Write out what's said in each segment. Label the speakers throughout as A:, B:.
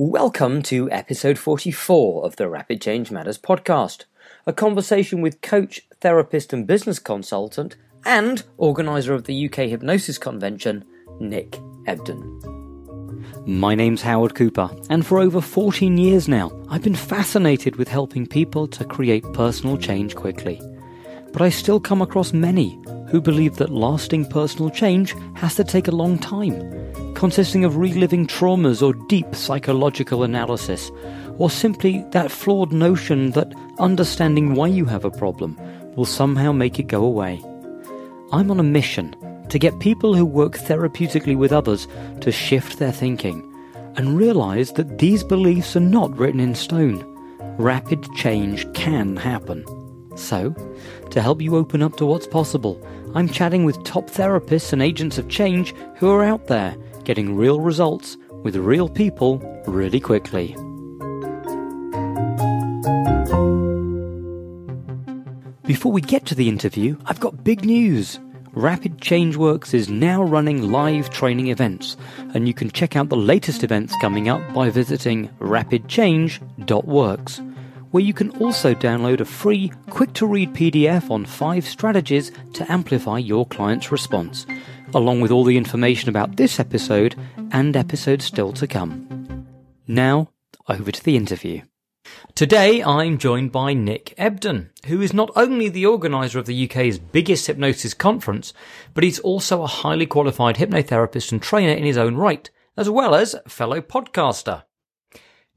A: Welcome to episode 44 of the Rapid Change Matters podcast, a conversation with coach, therapist, and business consultant and organiser of the UK Hypnosis Convention, Nick Ebden. My name's Howard Cooper, and for over 14 years now, I've been fascinated with helping people to create personal change quickly. But I still come across many who believe that lasting personal change has to take a long time consisting of reliving traumas or deep psychological analysis, or simply that flawed notion that understanding why you have a problem will somehow make it go away. I'm on a mission to get people who work therapeutically with others to shift their thinking and realize that these beliefs are not written in stone. Rapid change can happen. So, to help you open up to what's possible, I'm chatting with top therapists and agents of change who are out there getting real results with real people really quickly. Before we get to the interview, I've got big news. Rapid Changeworks is now running live training events, and you can check out the latest events coming up by visiting rapidchange.works, where you can also download a free, quick to read PDF on five strategies to amplify your client's response along with all the information about this episode and episodes still to come. Now, over to the interview. Today, I'm joined by Nick Ebden, who is not only the organiser of the UK's biggest hypnosis conference, but he's also a highly qualified hypnotherapist and trainer in his own right, as well as fellow podcaster.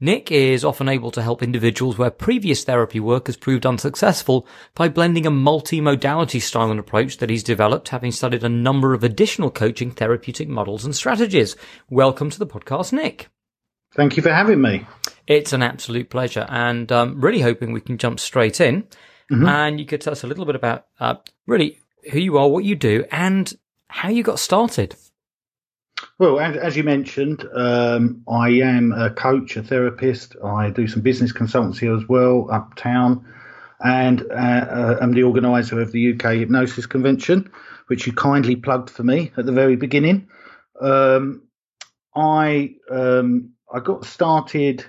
A: Nick is often able to help individuals where previous therapy work has proved unsuccessful by blending a multi-modality style and approach that he's developed, having studied a number of additional coaching therapeutic models and strategies. Welcome to the podcast, Nick.
B: Thank you for having me.
A: It's an absolute pleasure, and um, really hoping we can jump straight in. Mm-hmm. And you could tell us a little bit about uh, really who you are, what you do, and how you got started.
B: Well, as, as you mentioned, um, I am a coach, a therapist. I do some business consultancy as well uptown, and uh, uh, I'm the organizer of the UK Hypnosis Convention, which you kindly plugged for me at the very beginning. Um, I um, I got started.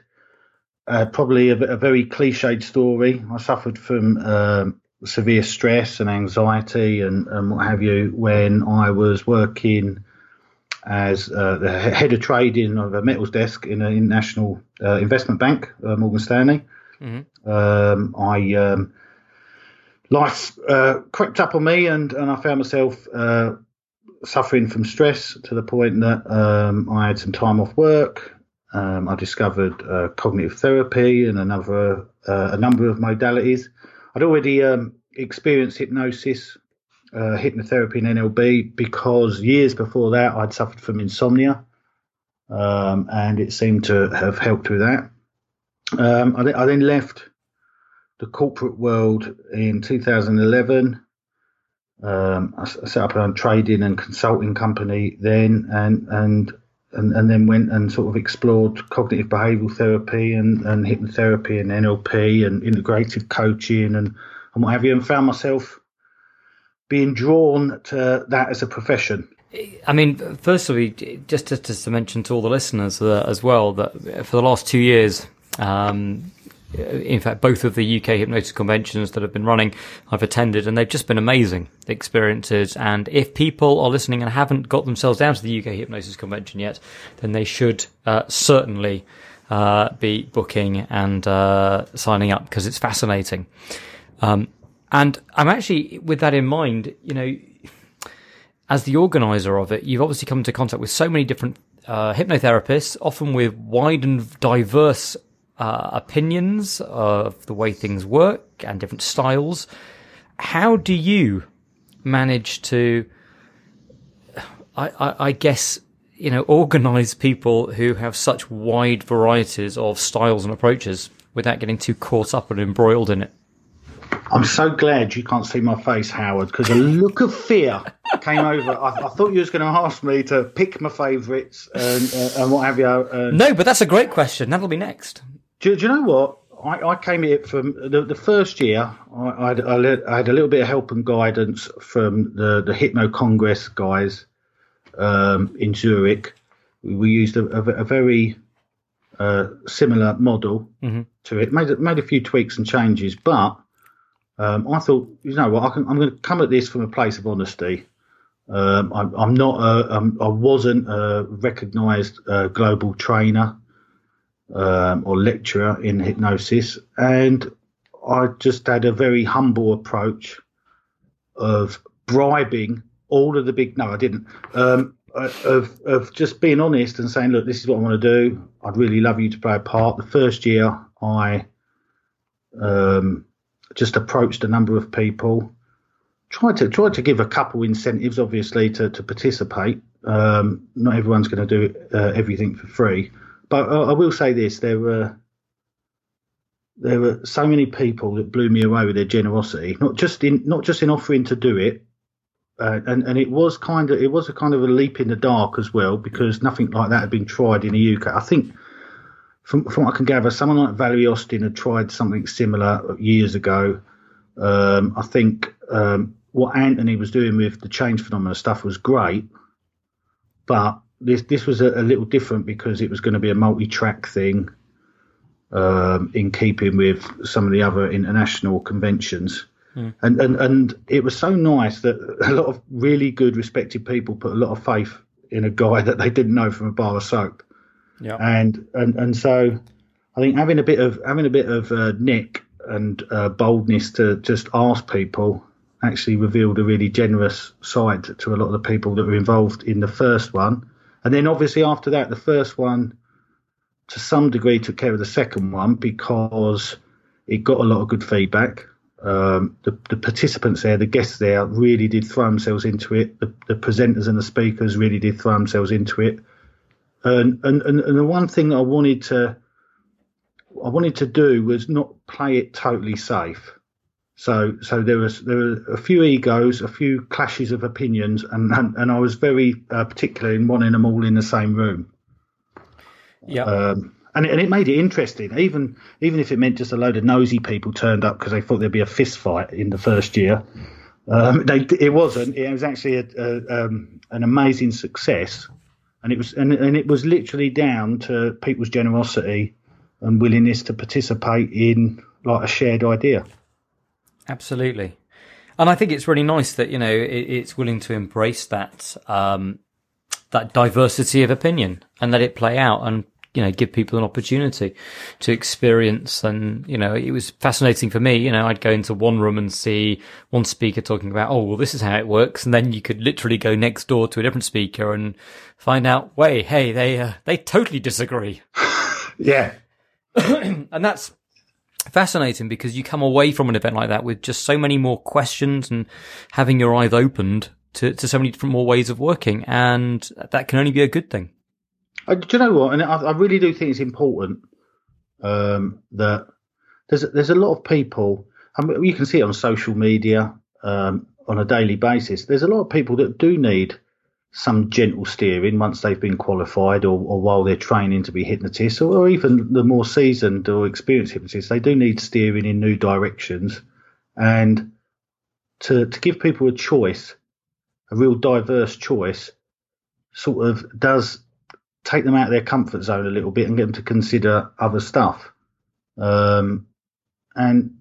B: Uh, probably a, a, very cliched story. I suffered from um, severe stress and anxiety and, and, what have you when I was working as uh, the head of trading of a metals desk in an international uh, investment bank, uh, Morgan Stanley. Mm-hmm. Um, I um, life uh, crept up on me, and and I found myself uh, suffering from stress to the point that um, I had some time off work. Um, I discovered uh, cognitive therapy and another a number of modalities. I'd already um, experienced hypnosis uh, hypnotherapy and NLP because years before that I'd suffered from insomnia, um, and it seemed to have helped with that. Um, I, th- I, then left the corporate world in 2011. Um, I, set up a trading and consulting company then, and and and, and then went and sort of explored cognitive behavioural therapy and, and hypnotherapy and NLP and integrative coaching and, and what have you, and found myself being drawn to that as a profession?
A: I mean, firstly, just to, just to mention to all the listeners as well that for the last two years, um, in fact, both of the UK hypnosis conventions that have been running, I've attended, and they've just been amazing experiences. And if people are listening and haven't got themselves down to the UK hypnosis convention yet, then they should uh, certainly uh, be booking and uh, signing up because it's fascinating. Um, and I'm actually, with that in mind, you know, as the organizer of it, you've obviously come into contact with so many different uh, hypnotherapists, often with wide and diverse uh, opinions of the way things work and different styles. How do you manage to, I, I, I guess, you know, organize people who have such wide varieties of styles and approaches without getting too caught up and embroiled in it?
B: I'm so glad you can't see my face, Howard, because a look of fear came over. I, I, thought you was going to ask me to pick my favourites and, uh, and, what have you.
A: No, but that's a great question. That'll be next.
B: Do, do you know what? I, I, came here from the, the first year. I, I, I, had a little bit of help and guidance from the, the Hypno Congress guys um, in Zurich. We used a, a, a very uh, similar model
A: Mm-hmm.
B: to it. Made made a few tweaks and changes, but um, I thought, you know what, I I'm going to come at this from a place of honesty. Um, I'm, I'm not. I wasn't a recognised uh, global trainer um, or lecturer in hypnosis, and I just had a very humble approach of bribing all of the big. No, I didn't. Um, uh, of of just being honest and saying, look, this is what I want to do. I'd really love you to play a part. The first year, I um, just approached a number of people, tried to tried to give a couple incentives, obviously, to to participate. Um, not everyone's going to do uh, everything for free, but I, I will say this: there were there were so many people that blew me away with their generosity. Not just in not just in offering to do it, uh, and and it was kind of it was a kind of a leap in the dark as well because nothing like that had been tried in the UK. I think from from what I can gather, someone like Valerie Austin had tried something similar years ago. Um, I think um, what Anthony was doing with the change phenomena stuff was great, but this this was a, a little different because it was going to be a multi-track thing, um, in keeping with some of the other international conventions. And, and and it was so nice that a lot of really good, respected people put a lot of faith in a guy that they didn't know from a bar of soap
A: Yeah.
B: and and and so I think having a bit of having a bit of uh, nick and uh, boldness to just ask people actually revealed a really generous side to a lot of the people that were involved in the first one, and then obviously after that, the first one to some degree took care of the second one because it got a lot of good feedback. Um, the, the participants there, the guests there, really did throw themselves into it. The, the presenters and the speakers really did throw themselves into it. And, and and and the one thing I wanted to I wanted to do was not play it totally safe. So so there was there were a few egos, a few clashes of opinions, and and, and I was very uh, particular in wanting them all in the same room.
A: Yeah.
B: Um, and, it, and it made it interesting, even even if it meant just a load of nosy people turned up because they thought there'd be a fist fight in the first year. Um, they, it wasn't. It was actually a, a, um, an amazing success, and it was and, and it was literally down to people's generosity and willingness to participate in like a shared idea.
A: Absolutely. And I think it's really nice that, you know, it, it's willing to embrace that, um, that diversity of opinion and let it play out and, you know, give people an opportunity to experience. And, you know, it was fascinating for me. You know, I'd go into one room and see one speaker talking about, oh, well, this is how it works. And then you could literally go next door to a different speaker and find out, wait, hey, they, uh, they totally disagree.
B: Yeah,
A: and that's fascinating because you come away from an event like that with just so many more questions and having your eyes opened to, to so many different more ways of working. And that can only be a good thing.
B: Uh, do you know what? And I, I really do think it's important um, that there's there's a lot of people. I mean, you can see it on social media um, on a daily basis. There's a lot of people that do need some gentle steering once they've been qualified or, or while they're training to be hypnotists or, or even the more seasoned or experienced hypnotists. They do need steering in new directions and to to give people a choice, a real diverse choice, sort of does take them out of their comfort zone a little bit and get them to consider other stuff. Um, and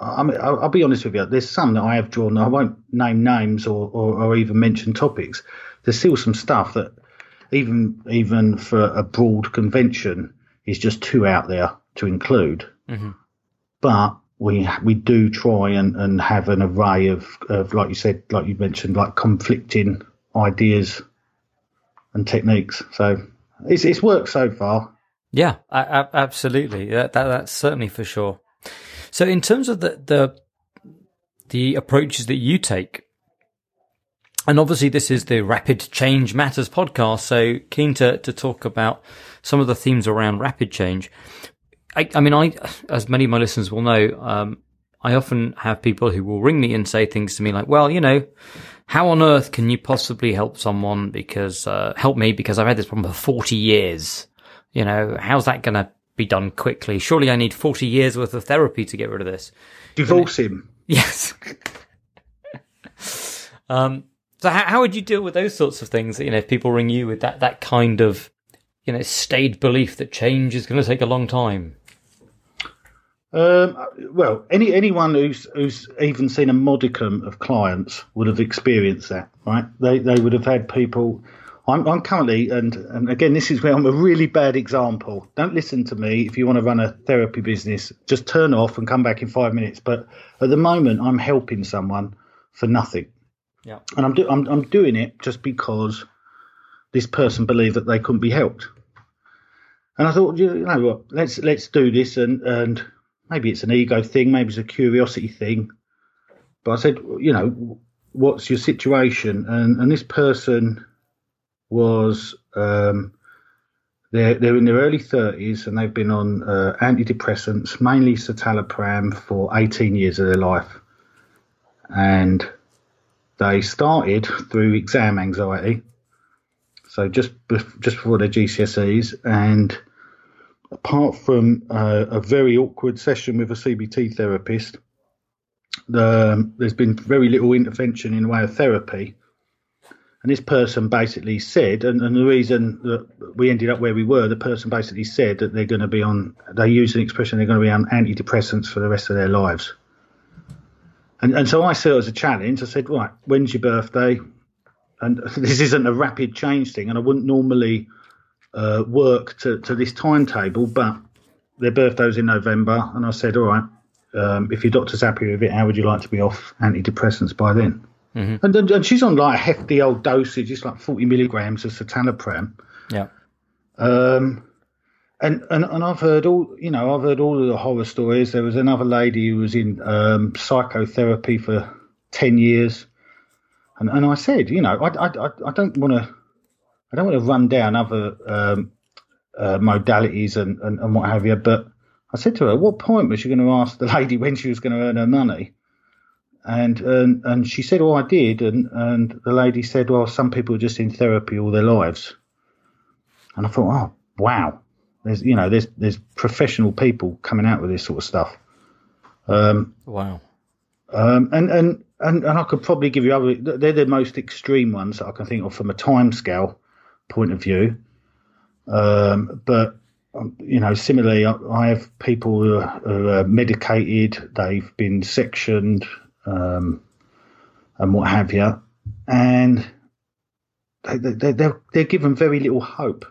B: I mean, I'll, I'll be honest with you. There's some that I have drawn. I won't name names or, or, or even mention topics. There's still some stuff that, even even for a broad convention, is just too out there to include.
A: Mhm.
B: But we we do try and, and have an array of, of like you said, like you mentioned, like conflicting ideas and techniques. So it's it's worked so far.
A: Yeah, absolutely. That, that, that's certainly for sure. So in terms of the, the, the approaches that you take, and obviously this is the Rapid Change Matters podcast, so keen to, to talk about some of the themes around rapid change. I, I mean, I, as many of my listeners will know, um, I often have people who will ring me and say things to me like, well, you know, how on earth can you possibly help someone because, uh, help me because I've had this problem for 40 years. You know, how's that going to be done quickly? Surely I need 40 years worth of therapy to get rid of this.
B: Divorce him.
A: Yes. um, so how, how would you deal with those sorts of things? You know, if people ring you with that, that kind of you know, staid belief that change is going to take a long time?
B: Um, well, any anyone who's who's even seen a modicum of clients would have experienced that, right? They they would have had people. I'm, I'm currently, and and again, this is where I'm a really bad example. Don't listen to me if you want to run a therapy business. Just turn off and come back in five minutes. But at the moment, I'm helping someone for nothing.
A: Yeah.
B: And I'm, do, I'm I'm doing it just because this person believed that they couldn't be helped. And I thought, you know what, let's let's do this, and and maybe it's an ego thing, maybe it's a curiosity thing. But I said, you know, what's your situation? And and this person was um, they're they're in their early thirties and they've been on uh, antidepressants, mainly citalopram, for eighteen years of their life, and they started through exam anxiety. So just just before their GCSEs, and apart from uh, a very awkward session with a CBT therapist, the, um, there's been very little intervention in the way of therapy. And this person basically said, and, and, the reason that we ended up where we were, the person basically said that they're going to be on, they use an expression, they're going to be on antidepressants for the rest of their lives. And, and so I saw it as a challenge. I said, right, when's your birthday? And this isn't a rapid change thing, and I wouldn't normally uh, work to, to this timetable, but their birthday was in November, and I said, all right, um, if your doctor's happy with it, how would you like to be off antidepressants by then? Mm-hmm. And, and, she's on like a hefty old dosage, it's like 40 milligrams of citalopram.
A: Yeah.
B: Um, and, and and I've heard all you know I've heard all of the horror stories. There was another lady who was in um, psychotherapy for ten years, and and I said, you know, I I I don't want to I don't want to run down other um, uh, modalities and, and, and what have you, but I said to her, at what point was she going to ask the lady when she was going to earn her money? And, and and she said, "Oh, I did." And and the lady said, "Well, some people are just in therapy all their lives." And I thought, "Oh, wow." There's you know there's there's professional people coming out with this sort of stuff.
A: Um, wow.
B: Um, and, and and and I could probably give you other. They're the most extreme ones that I can think of from a time scale point of view. Um, but um, you know, similarly, I have people who are, who are medicated, they've been sectioned, um, and what have you, and they, they, they're they're given very little hope.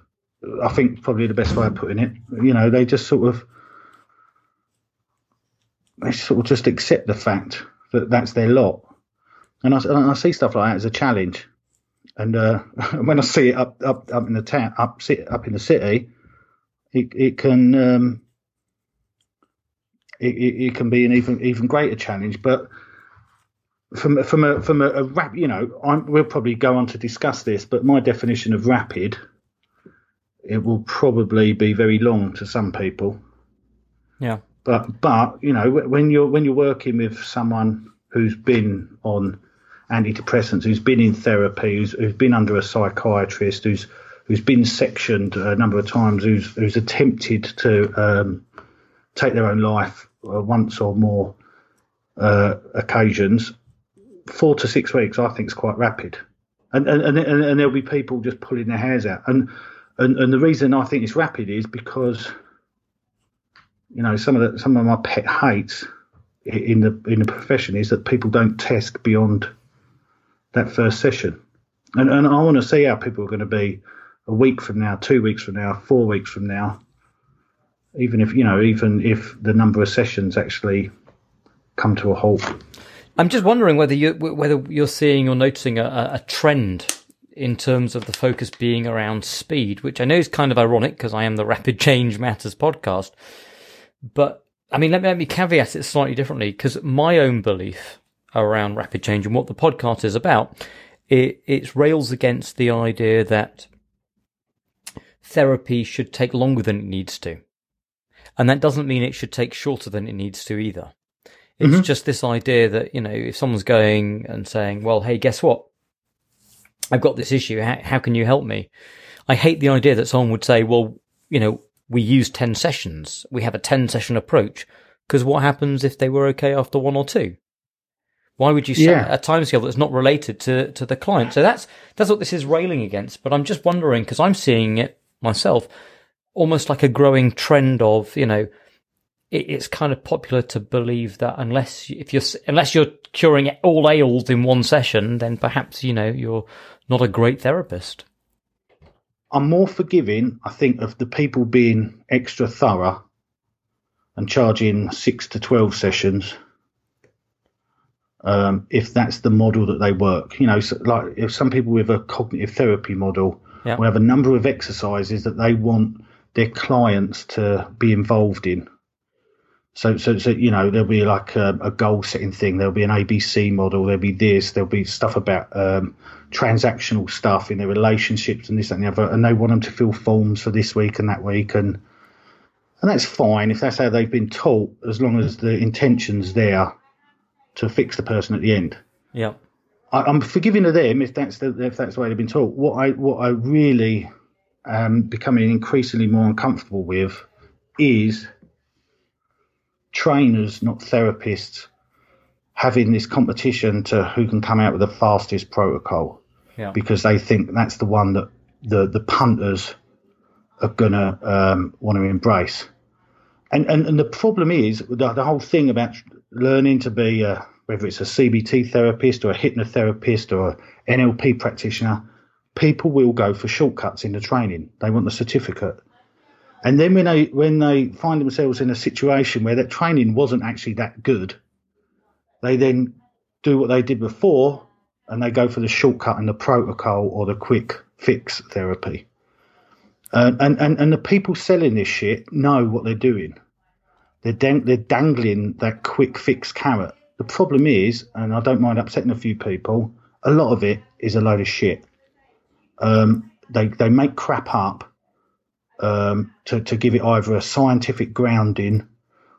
B: I think probably the best way of putting it. You know, they just sort of they sort of just accept the fact that that's their lot, and I, and I see stuff like that as a challenge. And uh, when I see it up up up in the town, up up in the city, it it can um, it, it, it, can be an even even greater challenge. But from from a from a, a rap, you know, I'm, we'll probably go on to discuss this. But my definition of rapid, it will probably be very long to some people.
A: Yeah.
B: But but you know when you're when you're working with someone who's been on antidepressants, who's been in therapy, who's, who's been under a psychiatrist, who's who's been sectioned a number of times, who's who's attempted to um, take their own life uh, once or more uh, occasions. Four to six weeks, I think, is quite rapid, and and, and and there'll be people just pulling their hairs out, and and and the reason I think it's rapid is because you know some of the some of my pet hates in the in the profession is that people don't test beyond that first session. And, and I want to see how people are going to be a week from now, two weeks from now, four weeks from now. Even if you know, even if the number of sessions actually come to a halt.
A: I'm just wondering whether you whether you're seeing or noticing a, a trend in terms of the focus being around speed, which I know is kind of ironic because I am the Rapid Change Matters podcast. But I mean, let me, let me caveat it slightly differently because my own belief around rapid change and what the podcast is about, it, it rails against the idea that therapy should take longer than it needs to. And that doesn't mean it should take shorter than it needs to either. It's mm-hmm. just this idea that, you know, if someone's going and saying, well, hey, guess what? I've got this issue. How, how can you help me? I hate the idea that someone would say, well, you know, we use 10 sessions. We have a 10 session approach. Because what happens if they were okay after one or two? Why would you set yeah. a timescale that's not related to, to the client? So that's that's what this is railing against. But I'm just wondering because I'm seeing it myself, almost like a growing trend of, you know, it, it's kind of popular to believe that unless if you're unless you're curing all ails in one session, then perhaps you know you're not a great therapist.
B: I'm more forgiving, I think, of the people being extra thorough and charging six to twelve sessions. Um, if that's the model that they work, you know, so like if some people with a cognitive therapy model yeah. will have a number of exercises that they want their clients to be involved in. So, so, so you know, there'll be like a, a, goal setting thing. There'll be an ABC model. There'll be this. There'll be stuff about um, transactional stuff in their relationships and this and the other. And they want them to fill forms for this week and that week, and and that's fine if that's how they've been taught, as long as the intention's there to fix the person at the end.
A: Yeah,
B: I, am forgiving of them if that's the if that's the way they've been taught. What I what I really am becoming increasingly more uncomfortable with is trainers, not therapists, having this competition to who can come out with the fastest protocol. Yeah. Because they think that's the one that the, the punters are going to um, want to embrace. And, and, and the problem is the, the whole thing about learning to be, a, whether it's a CBT therapist or a hypnotherapist or an NLP practitioner, people will go for shortcuts in the training. They want the certificate. And then when they when they find themselves in a situation where that training wasn't actually that good, they then do what they did before and they go for the shortcut and the protocol or the quick fix therapy. Uh, and, and and the people selling this shit know what they're doing. They're dang- they're dangling that quick fix carrot. The problem is, and I don't mind upsetting a few people, a lot of it is a load of shit. Um, they they make crap up um, to, to give it either a scientific grounding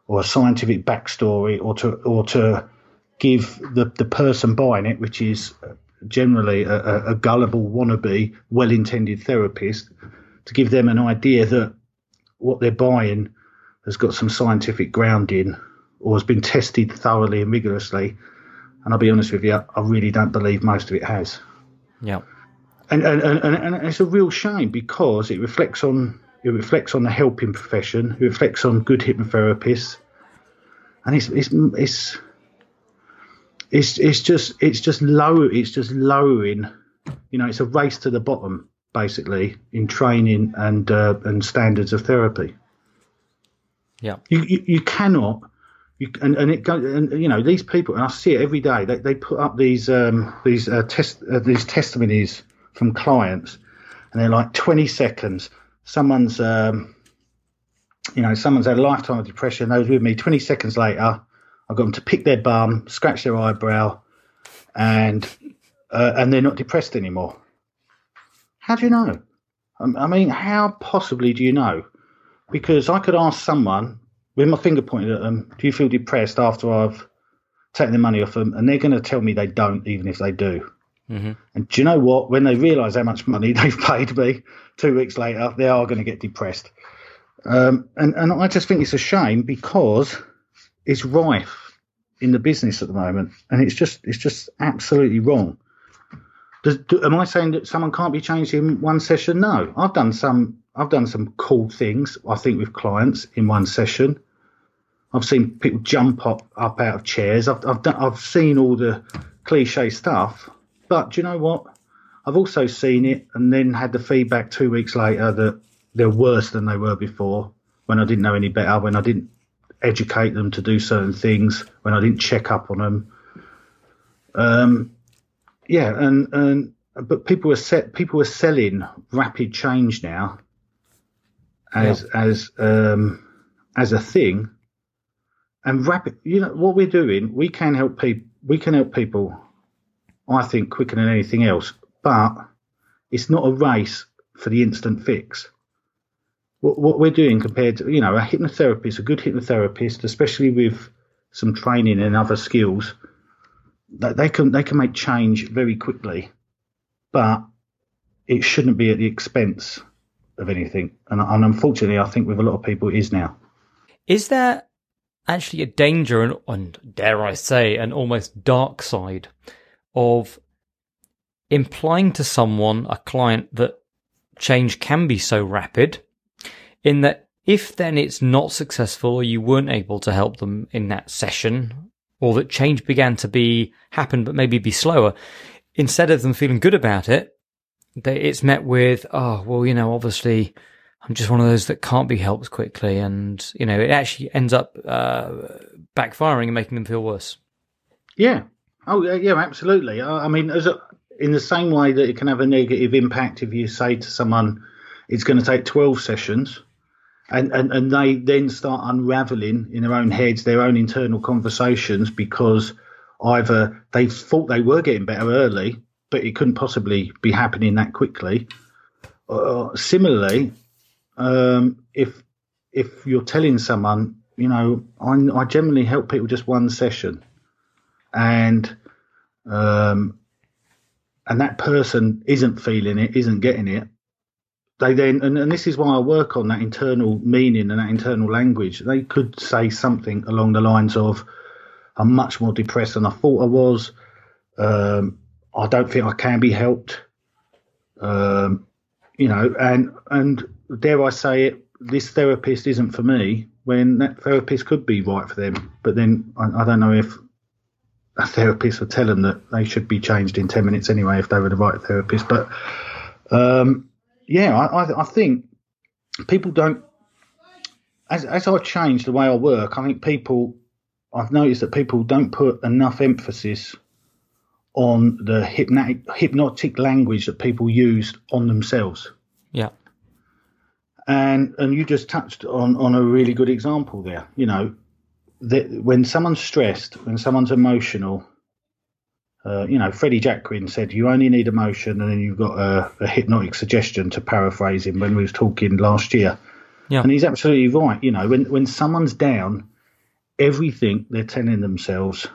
B: or a scientific backstory or to or to give the, the person buying it, which is generally a, a gullible wannabe, well-intended therapist, to give them an idea that what they're buying has got some scientific grounding or has been tested thoroughly and rigorously. And I'll be honest with you, I really don't believe most of it has.
A: Yeah.
B: And, and, and, and it's a real shame because it reflects on it reflects on the helping profession. It reflects on good hypnotherapists, and it's it's it's it's it's just it's just low. It's just lowering. You know, it's a race to the bottom basically in training and uh, and standards of therapy.
A: Yeah,
B: you you, you cannot. You, and and it go, and you know these people and I see it every day. They they put up these um these uh, test uh, these testimonies from clients, and they're like twenty seconds someone's um, you know someone's had a lifetime of depression. Was with me. Twenty seconds later, I got them to pick their bum, scratch their eyebrow, and uh, and they're not depressed anymore. How do you know? I mean, how possibly do you know? Because I could ask someone with my finger pointed at them, "Do you feel depressed after I've taken the money off them?" And they're going to tell me they don't, even if they do. Mm-hmm. And do you know what? When they realise how much money they've paid me, two weeks later, they are going to get depressed. Um, and and I just think it's a shame because it's rife in the business at the moment, and it's just it's just absolutely wrong. Does, do, am I saying that someone can't be changed in one session? No, I've done some I've done some cool things. I think with clients in one session. I've seen people jump up, up out of chairs. I've I've, done, I've seen all the cliche stuff, but do you know what? I've also seen it and then had the feedback two weeks later that they're worse than they were before when I didn't know any better, when I didn't educate them to do certain things, when I didn't check up on them. Um, yeah, and, and but people are set, people are selling rapid change now as yeah. as um, as a thing, and rapid. You know what we're doing. We can help people. We can help people I think, quicker than anything else. But it's not a race for the instant fix. What, what we're doing compared to, you know, a hypnotherapist, a good hypnotherapist, especially with some training and other skills, they can they can make change very quickly, but it shouldn't be at the expense of anything. And, and unfortunately, I think with a lot of people, it is now.
A: Is there actually a danger and, and dare I say, an almost dark side of implying to someone, a client, that change can be so rapid in that if then it's not successful or you weren't able to help them in that session or that change began to be happen but maybe be slower, instead of them feeling good about it, they, it's met with, oh, well, you know, obviously I'm just one of those that can't be helped quickly. And, you know, it actually ends up uh, backfiring and making them feel worse.
B: Yeah. Oh, yeah, absolutely. I mean, as a, in the same way that it can have a negative impact if you say to someone, it's going to take 12 sessions, and, and, and they then start unraveling in their own heads their own internal conversations because either they thought they were getting better early, but it couldn't possibly be happening that quickly. Uh, similarly, um, if if you're telling someone, you know, I, I generally help people just one session, and um, and that person isn't feeling it, isn't getting it, they then, and, and, this is why I work on that internal meaning and that internal language. They could say something along the lines of, I'm much more depressed than I thought I was. Um, I don't think I can be helped. Um, you know, and, and dare I say it, this therapist isn't for me when that therapist could be right for them. But then I, I don't know if a therapist would tell them that they should be changed in 10 minutes anyway if they were the right therapist. But um, yeah, I, I, think people don't. As, as I change the way I work, I think people. I've noticed that people don't put enough emphasis on the hypnotic, hypnotic language that people use on themselves.
A: Yeah.
B: And and you just touched on on a really good example there. You know, that when someone's stressed, when someone's emotional, uh, you know, Freddie Jacquin said you only need emotion, and then you've got a, a, hypnotic suggestion to paraphrase him when we was talking last year. Yeah. And he's absolutely right. You know, when when someone's down, everything they're telling themselves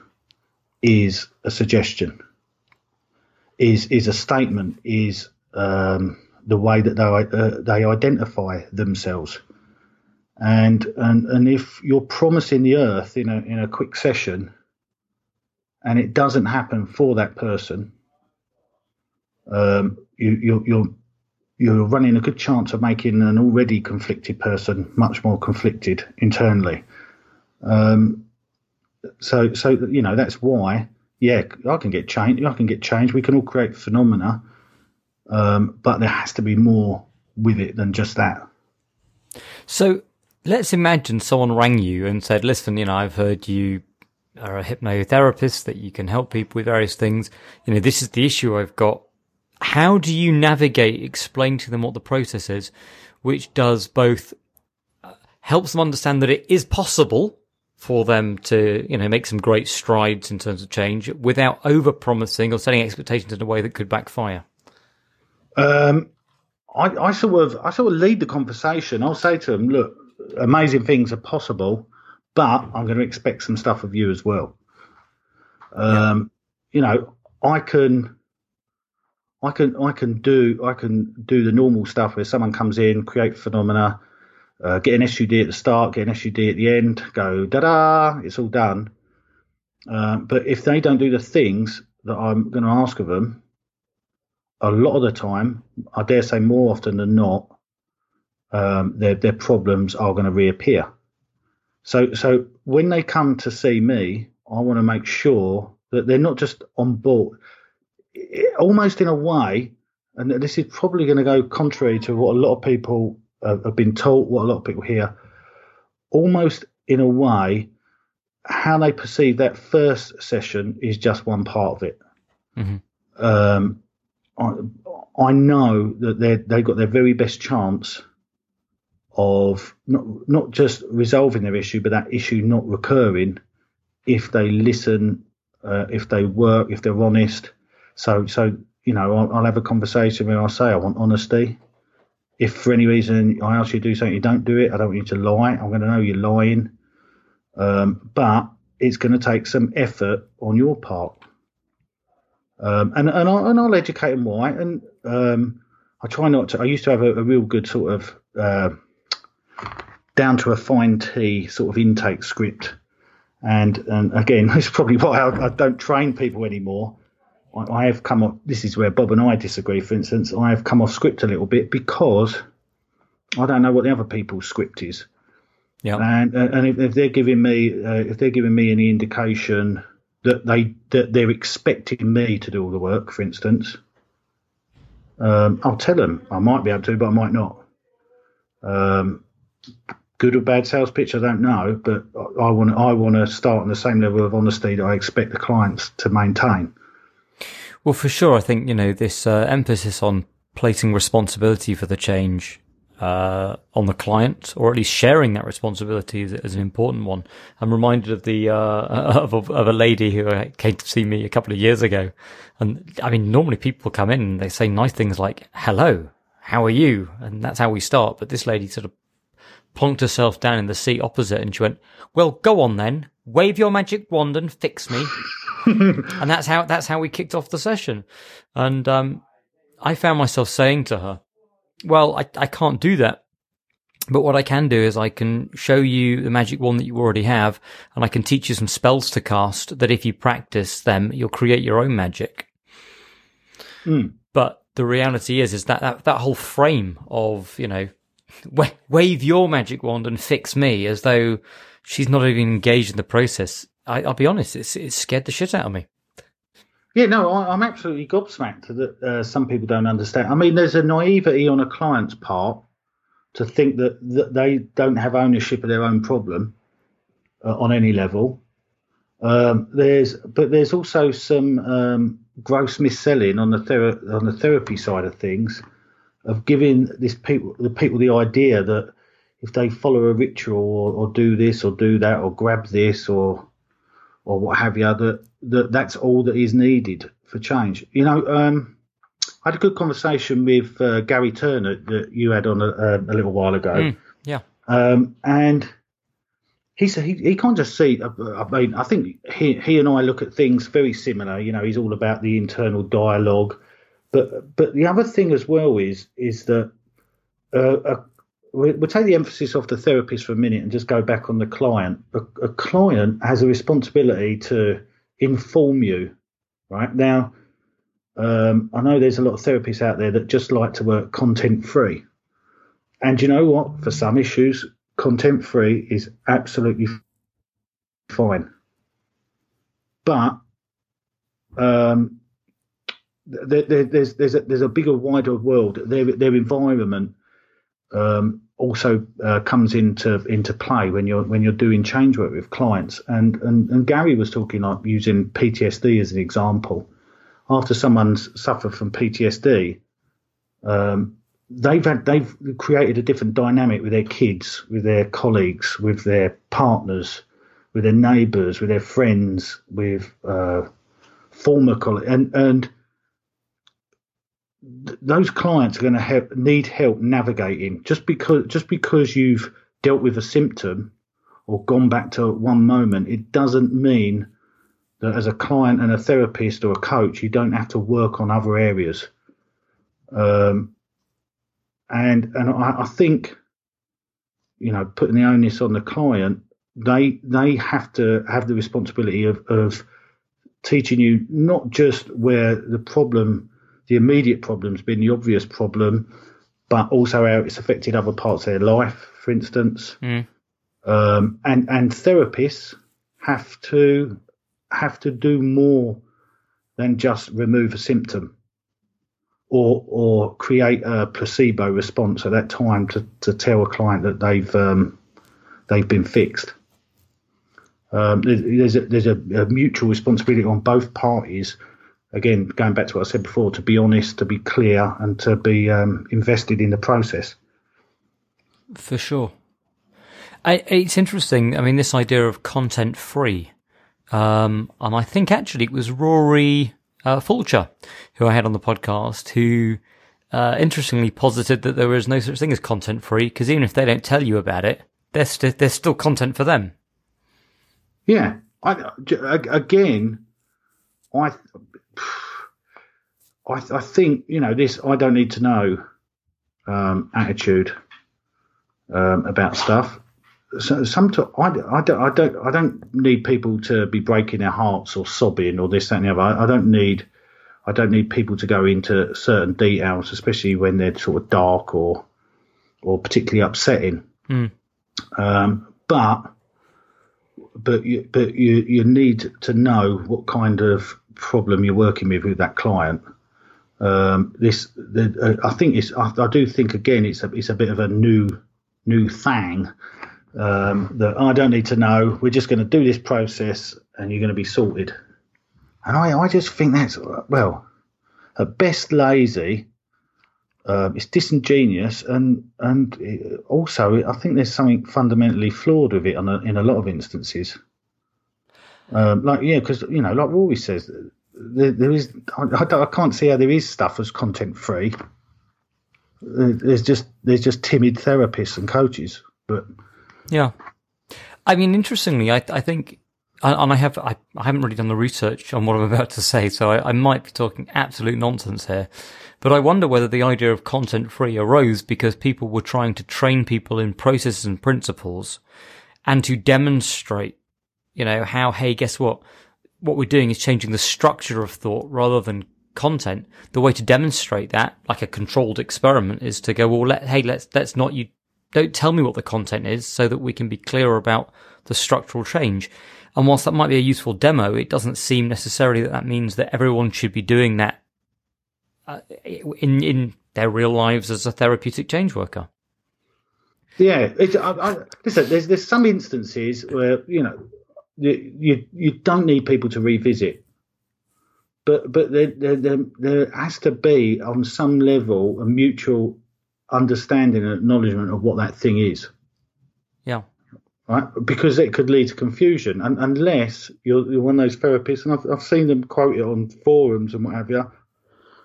B: is a suggestion, is is a statement, is um, the way that they uh, they identify themselves. And and and if you're promising the earth in a in a quick session and it doesn't happen for that person, um, you, you're, you're you're running a good chance of making an already conflicted person much more conflicted internally. Um, so, so you know that's why, yeah, I can get change. I can get changed. We can all create phenomena, um, but there has to be more with it than just that.
A: So, let's imagine someone rang you and said, "Listen, you know, I've heard you are a hypnotherapist that you can help people with various things. You know, this is the issue I've got. How do you navigate, explain to them what the process is, which does both uh, helps them understand that it is possible for them to, you know, make some great strides in terms of change without over promising or setting expectations in a way that could backfire?
B: Um, I, I sort of, I sort of lead the conversation. I'll say to them, look, amazing things are possible but I'm going to expect some stuff of you as well. Um, yeah. You know, I can, I can, I can do, I can do the normal stuff where someone comes in, create phenomena, uh, get an SUD at the start, get an SUD at the end, go da da, it's all done. Uh, but if they don't do the things that I'm going to ask of them, a lot of the time, I dare say more often than not, um, their their problems are going to reappear. So, so when they come to see me, I want to make sure that they're not just on board, almost in a way, and this is probably going to go contrary to what a lot of people have been taught, what a lot of people hear, almost in a way, how they perceive that first session is just one part of it. Mm-hmm. Um, I, I know that they they've got their very best chance of not not just resolving their issue, but that issue not recurring if they listen, uh, if they work, if they're honest. So so you know, I'll, I'll, have a conversation where I say I want honesty. If for any reason I ask you to do something, you don't do it. I don't want you to lie. I'm going to know you're lying. Um, but it's going to take some effort on your part. Um, and and I'll, and I'll educate them why. And um, I try not to. I used to have a, a real good sort of uh, down to a fine T sort of intake script. And, and again, it's probably why I, I don't train people anymore I, have come off. This is where Bob and I disagree. For instance, I have come off script a little bit because I don't know what the other people's script is.
A: Yeah.
B: And and if, if they're giving me uh, if they're giving me any indication that they that they're expecting me to do all the work, for instance, um, I'll tell them I might be able to, but I might not. Um, good or bad sales pitch, I don't know, but I want I want to start on the same level of honesty that I expect the clients to maintain.
A: Well, for sure, I think you know this uh, emphasis on placing responsibility for the change uh, on the client, or at least sharing that responsibility is, is an important one. I'm reminded of the uh, of, of, of, a lady who uh, came to see me a couple of years ago, and I mean, normally people come in and they say nice things like "Hello, how are you?" and that's how we start. But this lady sort of plonked herself down in the seat opposite, and she went, "Well, go on then, wave your magic wand and fix me." And that's how that's how we kicked off the session. And um, I found myself saying to her, "Well, I I can't do that." But what I can do is I can show you the magic wand that you already have, and I can teach you some spells to cast that if you practice them, you'll create your own magic.
B: Mm.
A: But the reality is, is that, that, that whole frame of, you know, wave your magic wand and fix me as though she's not even engaged in the process. I, will be honest, it's, it's scared the shit out of me.
B: Yeah, no, I, am absolutely gobsmacked that uh, some people don't understand. I mean, there's a naivety on a client's part to think that, that they don't have ownership of their own problem uh, on any level. Um, there's, but there's also some um, gross mis-selling on the thera- on the therapy side of things of giving this people the people the idea that if they follow a ritual or, or do this or do that or grab this or or what have you that, that that's all that is needed for change. You know, um, I had a good conversation with uh, Gary Turner that you had on a, a little while ago.
A: Mm, yeah,
B: um, and he said he, he can't just see. I mean, I think he he and I look at things very similar. You know, he's all about the internal dialogue but but the other thing as well is is that uh, a, we'll take the emphasis off the therapist for a minute and just go back on the client. A, a client has a responsibility to inform you, right? Now, um, I know there's a lot of therapists out there that just like to work content free. And you know what? For some issues, content free is absolutely fine. But um, there, there, there's there's a, there's a bigger, wider world. Their their environment um, also uh, comes into into play when you're when you're doing change work with clients. And and, and Gary was talking like using PTSD as an example. After someone's suffered from PTSD, um, they've had they've created a different dynamic with their kids, with their colleagues, with their partners, with their neighbours, with their friends, with uh, former colleagues, and and those clients are going to have, need help navigating. Just because just because you've dealt with a symptom or gone back to one moment it doesn't mean that as a client and a therapist or a coach you don't have to work on other areas. Um, and and I, I think you know putting the onus on the client they they have to have the responsibility of, of teaching you not just where the problem the immediate problem's been the obvious problem, but also how it's affected other parts of their life, for instance.
A: Mm.
B: Um, and and therapists have to have to do more than just remove a symptom or or create a placebo response at that time to, to tell a client that they've um, they've been fixed. Um, there's a, there's a, a, mutual responsibility on both parties again, going back to what I said before, to be honest, to be clear, and to be um, invested in the process.
A: For sure. I, it's interesting. I mean, this idea of content free. Um, and I think actually it was Rory uh, Fulcher, who I had on the podcast, who uh, interestingly posited that there is no such thing as content free because even if they don't tell you about it, there's, st- there's still content for them.
B: Yeah. I, again, I I, I think you know this. I don't need to know um, attitude um, about stuff. So sometimes I, I, don't, I don't I don't need people to be breaking their hearts or sobbing or this that and the other. I, I don't need I don't need people to go into certain details, especially when they're sort of dark or or particularly upsetting.
A: Mm.
B: Um, but but you, but you you need to know what kind of problem you're working with with that client. Um, this the, uh, I think it's I, I, do think again it's a it's a bit of a new new thing um, that I don't need to know. We're just going to do this process and you're going to be sorted. And I I just think that's well at best lazy. Um, it's disingenuous and and also I think there's something fundamentally flawed with it a, in a lot of instances. Um, like yeah, because you know, like Rory says, there, there is I, I, can't see how there is stuff as content free. There's just there's just timid therapists and coaches, but
A: yeah, I mean, interestingly, I I think. And I have I, I haven't really done the research on what I'm about to say, so I, I might be talking absolute nonsense here. But I wonder whether the idea of content free arose because people were trying to train people in processes and principles and to demonstrate, you know, how, hey, guess what? what we're doing is changing the structure of thought rather than content. The way to demonstrate that, like a controlled experiment, is to go, well, let, hey, let's, let's not, you don't tell me what the content is so that we can be clearer about the structural change. And whilst that might be a useful demo, it doesn't seem necessarily that that means that everyone should be doing that uh, in, in their real lives as a therapeutic change worker.
B: Yeah, I, I, listen. There's there's some instances where you know you you don't need people to revisit, but but there, there there has to be on some level a mutual understanding and acknowledgement of what that thing is.
A: Yeah.
B: Right, because it could lead to confusion, and unless you're, you're one of those therapists, and I've, I've seen them quote it on forums and what have you,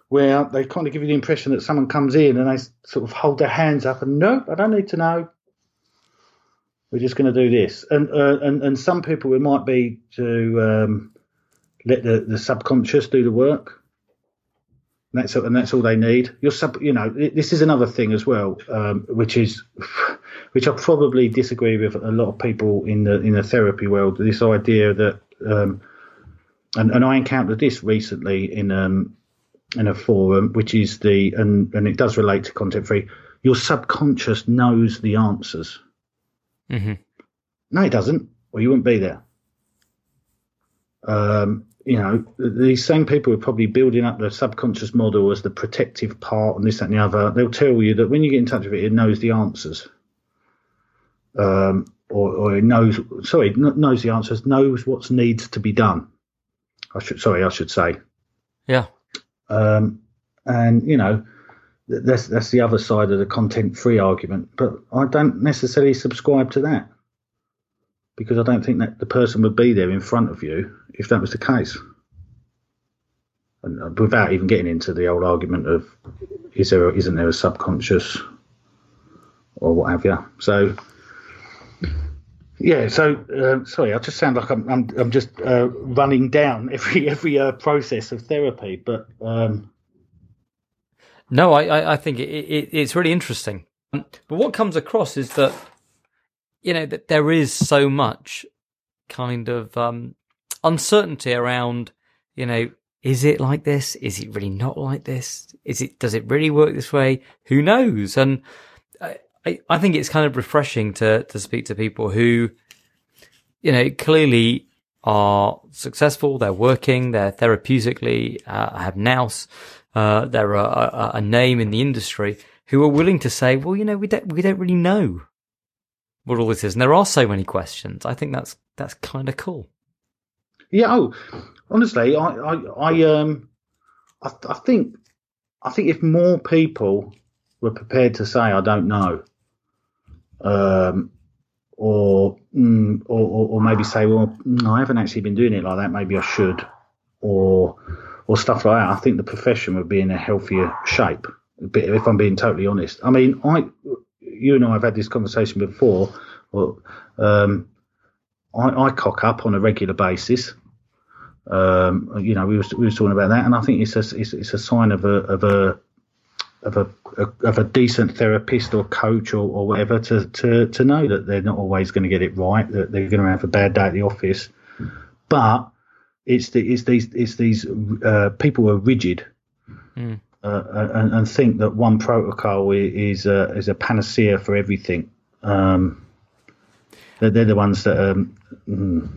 B: where they kind of give you the impression that someone comes in and they sort of hold their hands up and no, I don't need to know. We're just going to do this, and uh, and and some people it might be to um, let the, the subconscious do the work. And that's and that's all they need. Your sub, you know, this is another thing as well, um, which is which I probably disagree with a lot of people in the in the therapy world. This idea that, um, and and I encountered this recently in um in a forum, which is the and and it does relate to content free. Your subconscious knows the answers.
A: Mm-hmm.
B: No, it doesn't, or you wouldn't be there. Um, you know, these same people are probably building up the subconscious model as the protective part and this, that, and the other. They'll tell you that when you get in touch with it, it knows the answers. Um, or, or it knows, sorry, knows the answers, knows what needs to be done. I should, sorry, I should say.
A: Yeah.
B: Um, and, you know, that's that's the other side of the content free argument. But I don't necessarily subscribe to that because I don't think that the person would be there in front of you if that was the case. And uh, without even getting into the old argument of is there isn't there a subconscious or what have you. So yeah, so uh, sorry, I just sound like I'm I'm, I'm just uh, running down every every uh, process of therapy, but um,
A: no, I, I think it, it, it's really interesting. But what comes across is that, you know, that there is so much kind of um, uncertainty around, you know, is it like this? Is it really not like this? Is it, does it really work this way? Who knows? And I, I think it's kind of refreshing to, to speak to people who, you know, clearly are successful. They're working. They're therapeutically, uh, have nous uh, they're a, a, a, name in the industry who are willing to say, well, you know, we don't, we don't really know what all this is. And there are so many questions. I think that's, that's kind of cool.
B: Yeah. Oh, honestly, I, I, I, um, I, I think, I think if more people were prepared to say, I don't know, um, or, mm, or, or, or maybe say, well, I haven't actually been doing it like that. Maybe I should, or, or stuff like that, I think the profession would be in a healthier shape. If I'm being totally honest, I mean, I, you and I have had this conversation before. Well, um, I, I, cock up on a regular basis. Um, you know, we was we was talking about that, and I think it's a it's, it's a sign of a of a of a, of a decent therapist or coach or, or whatever to, to to know that they're not always going to get it right, that they're going to have a bad day at the office, but it's the, it's these it's these uh, people who are rigid
A: Mm.
B: uh, and, and think that one protocol is a, is a panacea for everything. Um, they're, they're the ones that um, mm,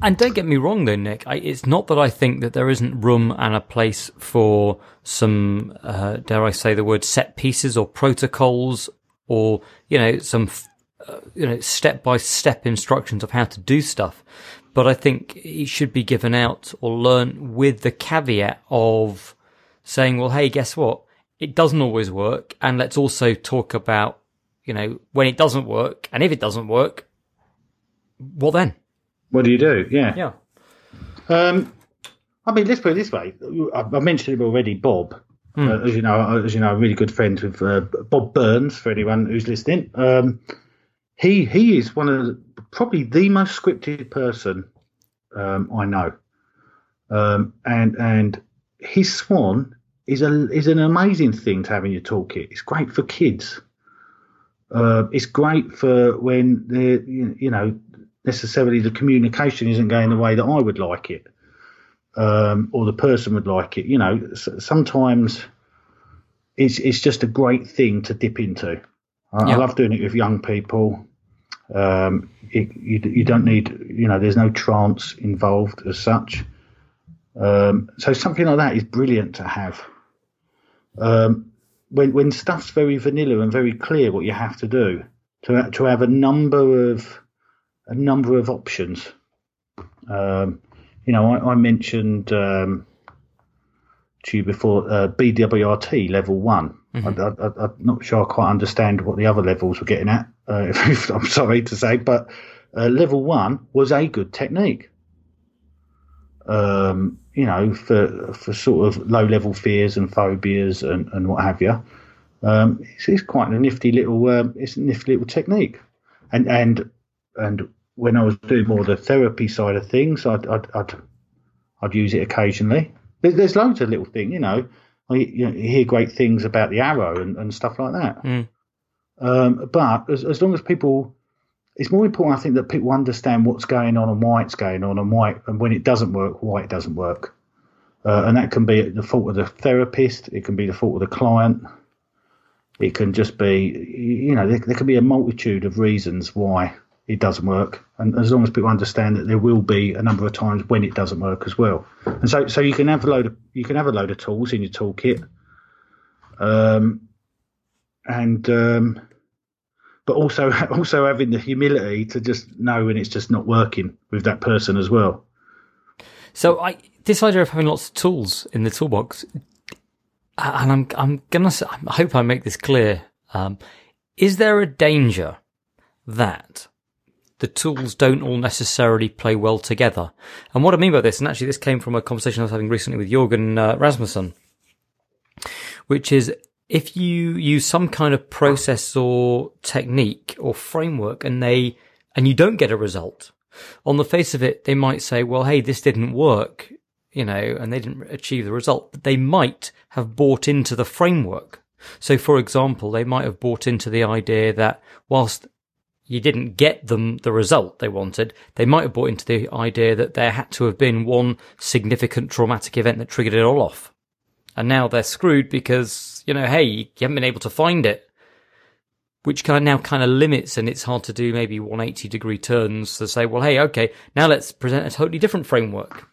A: And don't get me wrong, though, Nick. I, it's not that I think that there isn't room and a place for some, uh, dare I say the word, set pieces or protocols, or you know, some, uh, you know, step by step instructions of how to do stuff. But I think it should be given out or learnt with the caveat of saying, "Well, hey, guess what? It doesn't always work, and let's also talk about, you know, when it doesn't work, and if it doesn't work, what then?"
B: what do you do? Yeah.
A: Yeah.
B: Um, I mean, let's put it this way. I, I mentioned him already, Bob. Uh, as you know, as you know, I'm really good friends with uh, Bob Burns. For anyone who's listening, um, he he is one of the, probably the most scripted person um, I know, um, and and his Swan is a is an amazing thing to have in your toolkit. It's great for kids. Uh, it's great for when the you know necessarily the communication isn't going the way that I would like it, um, or the person would like it. You know, sometimes it's it's just a great thing to dip into. I,
A: Yeah.
B: I love doing it with young people. Um, it, you you don't need you know there's no trance involved as such. Um, so something like that is brilliant to have. Um, when when stuff's very vanilla and very clear what you have to do, to to have a number of a number of options. Um, you know, I, I mentioned um, to you before uh, BWRT level one. I, I, I'm not sure I quite understand what the other levels were getting at. Uh, if, I'm sorry to say, but uh, level one was a good technique. Um, you know, for for sort of low level fears and phobias and, and what have you. Um, it's, it's quite a nifty little um, it's a nifty little technique, and and and when I was doing more the therapy side of things, I'd I'd I'd, I'd use it occasionally. There's, there's loads of little things, you know. I you, know, you hear great things about the arrow and, and stuff like that.
A: Mm.
B: Um, but as, as long as people, it's more important, I think, that people understand what's going on and why it's going on and why, and when it doesn't work, why it doesn't work. Uh, and that can be the fault of the therapist. It can be the fault of the client. It can just be, you know, there, there can be a multitude of reasons why it doesn't work. And as long as people understand that there will be a number of times when it doesn't work as well. And so, so you can have a load of, you can have a load of tools in your toolkit. Um, and, um, but also, also having the humility to just know when it's just not working with that person as well.
A: So I this idea of having lots of tools in the toolbox, and I'm I'm gonna I hope I make this clear. Um, is there a danger that the tools don't all necessarily play well together? And what I mean by this, and actually this came from a conversation I was having recently with Jorgen uh, Rasmussen, which is if you use some kind of process or technique or framework and they and you don't get a result on the face of it they might say well hey this didn't work you know and they didn't achieve the result but they might have bought into the framework so for example they might have bought into the idea that whilst you didn't get them the result they wanted, they might have bought into the idea that there had to have been one significant traumatic event that triggered it all off. And now they're screwed because, you know, hey, you haven't been able to find it. Which kind of now kind of limits and it's hard to do maybe 180 degree turns to say, well, hey, okay, now let's present a totally different framework.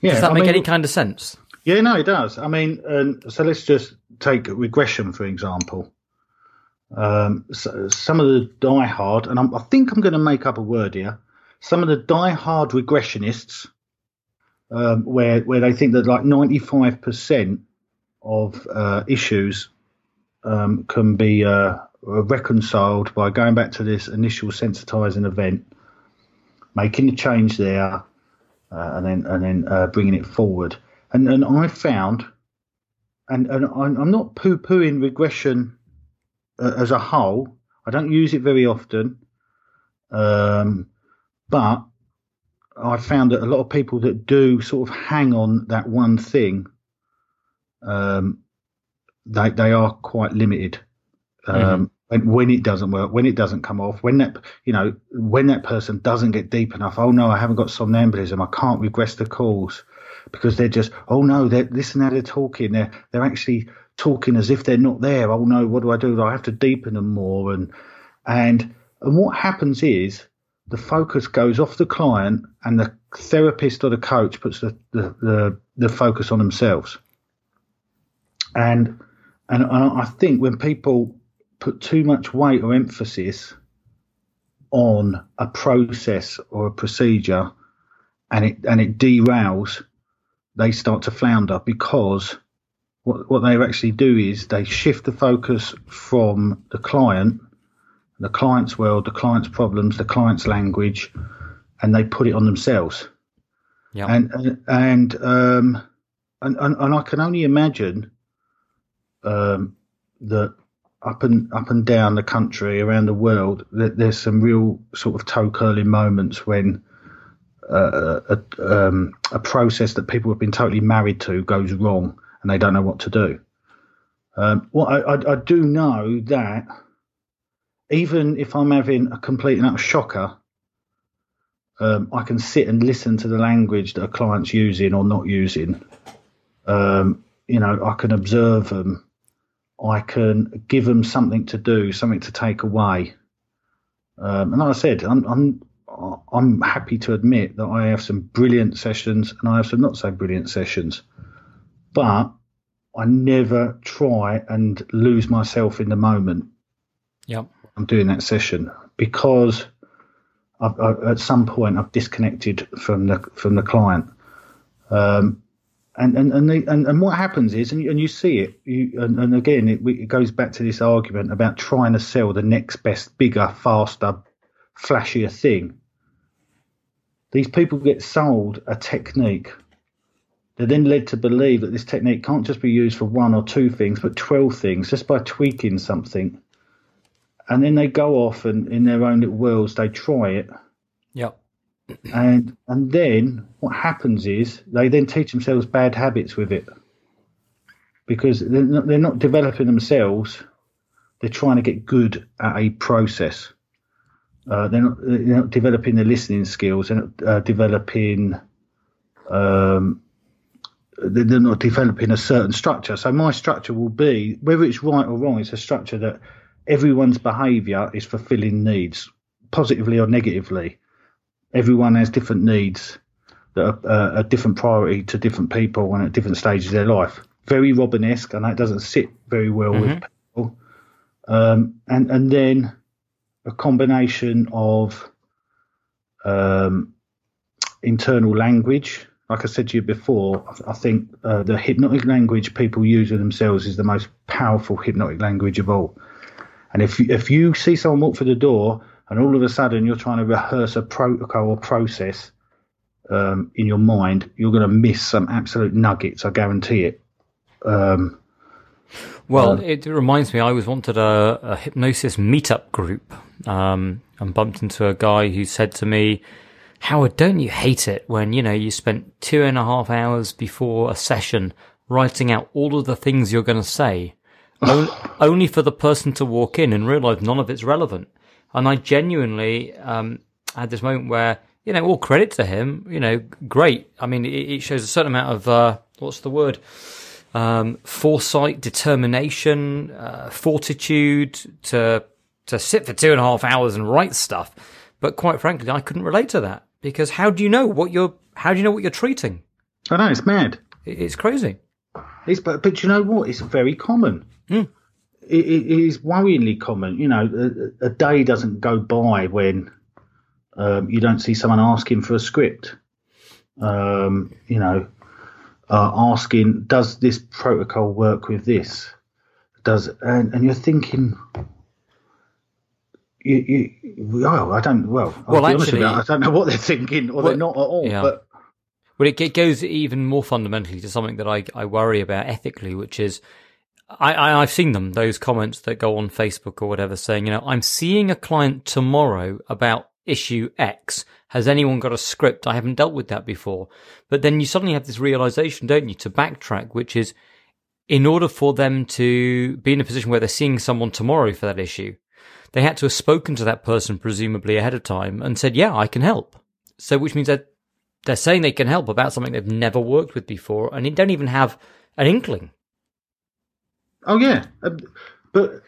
B: Yeah,
A: Does that
B: I
A: make
B: mean,
A: any kind of sense?
B: Yeah, no, it does. I mean, um, so let's just take regression for example. Um, so some of the die-hard, and I'm, I think I'm going to make up a word here. Some of the die-hard regressionists, um, where where they think that like 95 percent of uh, issues um, can be uh, reconciled by going back to this initial sensitizing event, making the change there, uh, and then and then uh, bringing it forward. And and I found, and and I'm, not poo pooing regression uh, as a whole. I don't use it very often, um, but I found that a lot of people that do sort of hang on that one thing, um, they they are quite limited. Um, when when it doesn't work, when it doesn't come off, when that you know when that person doesn't get deep enough. Oh no, I haven't got somnambulism. I can't regress the calls because they're just oh no, they're listen how they're talking. They're they're actually talking as if they're not there. Oh no, what do I do? I have to deepen them more and and and what happens is the focus goes off the client and the therapist or the coach puts the, the, the, the focus on themselves. And, and I think when people put too much weight or emphasis on a process or a procedure and it and it derails, they start to flounder because what what they actually do is they shift the focus from the client the client's world, the client's problems, the client's language, and they put it on themselves.
A: Yeah.
B: And and um, and and and I can only imagine um, that up and up and down the country, around the world, that there's some real sort of toe curling moments when uh, a, um, a process that people have been totally married to goes wrong and they don't know what to do. Um, well, I, I, I do know that even if I'm having a complete and utter shocker, um, I can sit and listen to the language that a client's using or not using. Um, you know, I can observe them. I can give them something to do, something to take away. Um, and like I said, I'm, I'm I'm happy to admit that I have some brilliant sessions and I have some not so brilliant sessions, but I never try and lose myself in the moment.
A: Yep.
B: I'm doing that session because I've, I, at some point I've disconnected from the from the client. Um, and and and, the, and, and what happens is, and you, and you see it, you, and, and again, it, it goes back to this argument about trying to sell the next best, bigger, faster, flashier thing. These people get sold a technique. They're then led to believe that this technique can't just be used for one or two things, but 12 things just by tweaking something and then they go off and in their own little worlds they try it.
A: Yep.
B: And and then what happens is they then teach themselves bad habits with it because they're not, they're not developing themselves. They're trying to get good at a process. Uh, they're, not, they're not developing their listening skills. They're not uh, developing. Um, they're not developing a certain structure. So my structure will be whether it's right or wrong. It's a structure that everyone's behaviour is fulfilling needs, positively or negatively. Everyone has different needs that are uh, a different priority to different people and at different stages of their life. Very Robin-esque, and that doesn't sit very well mm-hmm. with people. Um, and and then a combination of um, internal language. Like I said to you before, I think uh, the hypnotic language people use with themselves is the most powerful hypnotic language of all. And if you, if you see someone walk through the door and all of a sudden you're trying to rehearse a protocol or process um, in your mind, you're going to miss some absolute nuggets. I guarantee it. Um,
A: well, uh, it reminds me. I was wanted a, a hypnosis meetup group, um, and bumped into a guy who said to me, "Howard, don't you hate it when you know you spent two and a half hours before a session writing out all of the things you're going to say, only for the person to walk in and realize none of it's relevant. And I genuinely um, had this moment where, you know, all credit to him, you know, great. I mean, it, it shows a certain amount of, uh, what's the word? Um, foresight, determination, uh, fortitude to, to sit for two and a half hours and write stuff. But quite frankly, I couldn't relate to that because how do you know what you're, how do you know what you're treating?
B: I know, it's mad.
A: It's crazy.
B: It's, but, but you know what? It's very common.
A: Mm.
B: It, it is worryingly common. You know, a, a day doesn't go by when um, you don't see someone asking for a script. Um, you know, uh, asking, does this protocol work with this? Does and, and you're thinking, you, you, well, I don't. Well, I'll well, actually, you, I don't know what they're thinking, or well, they're not at all. Yeah. But
A: well, it, it goes even more fundamentally to something that I, I worry about ethically, which is I, I, have seen them, those comments that go on Facebook or whatever saying, you know, I'm seeing a client tomorrow about issue X. Has anyone got a script? I haven't dealt with that before. But then you suddenly have this realization, don't you, to backtrack, which is in order for them to be in a position where they're seeing someone tomorrow for that issue, they had to have spoken to that person presumably ahead of time and said, "Yeah, I can help." So, which means that they're saying they can help about something they've never worked with before, and they don't even have an inkling.
B: Oh yeah, um, but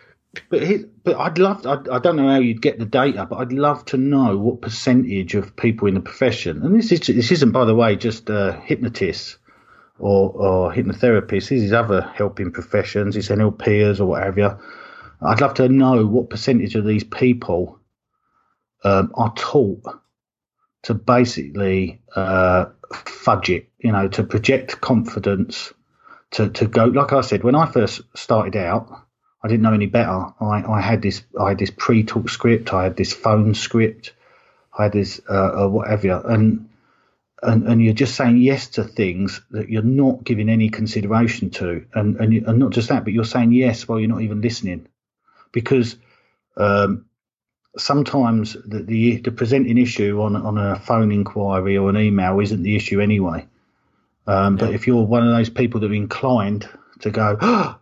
B: but he, but I'd love. I, I don't know how you'd get the data, but I'd love to know what percentage of people in the profession, and this is this isn't by the way just uh, hypnotists or or hypnotherapists. This is other helping professions. It's NLPers or whatever. I'd love to know what percentage of these people um, are taught to basically uh, fudge it, you know, to project confidence, to, to go. Like I said, when I first started out, I didn't know any better. I, I had this I had this pre-talk script, I had this phone script, I had this uh, uh, whatever, and and and you're just saying yes to things that you're not giving any consideration to, and and, you, and not just that, but you're saying yes while you're not even listening, because um, sometimes the, the, the presenting issue on on a phone inquiry or an email isn't the issue anyway. Um, but if you're one of those people that are inclined to go, oh,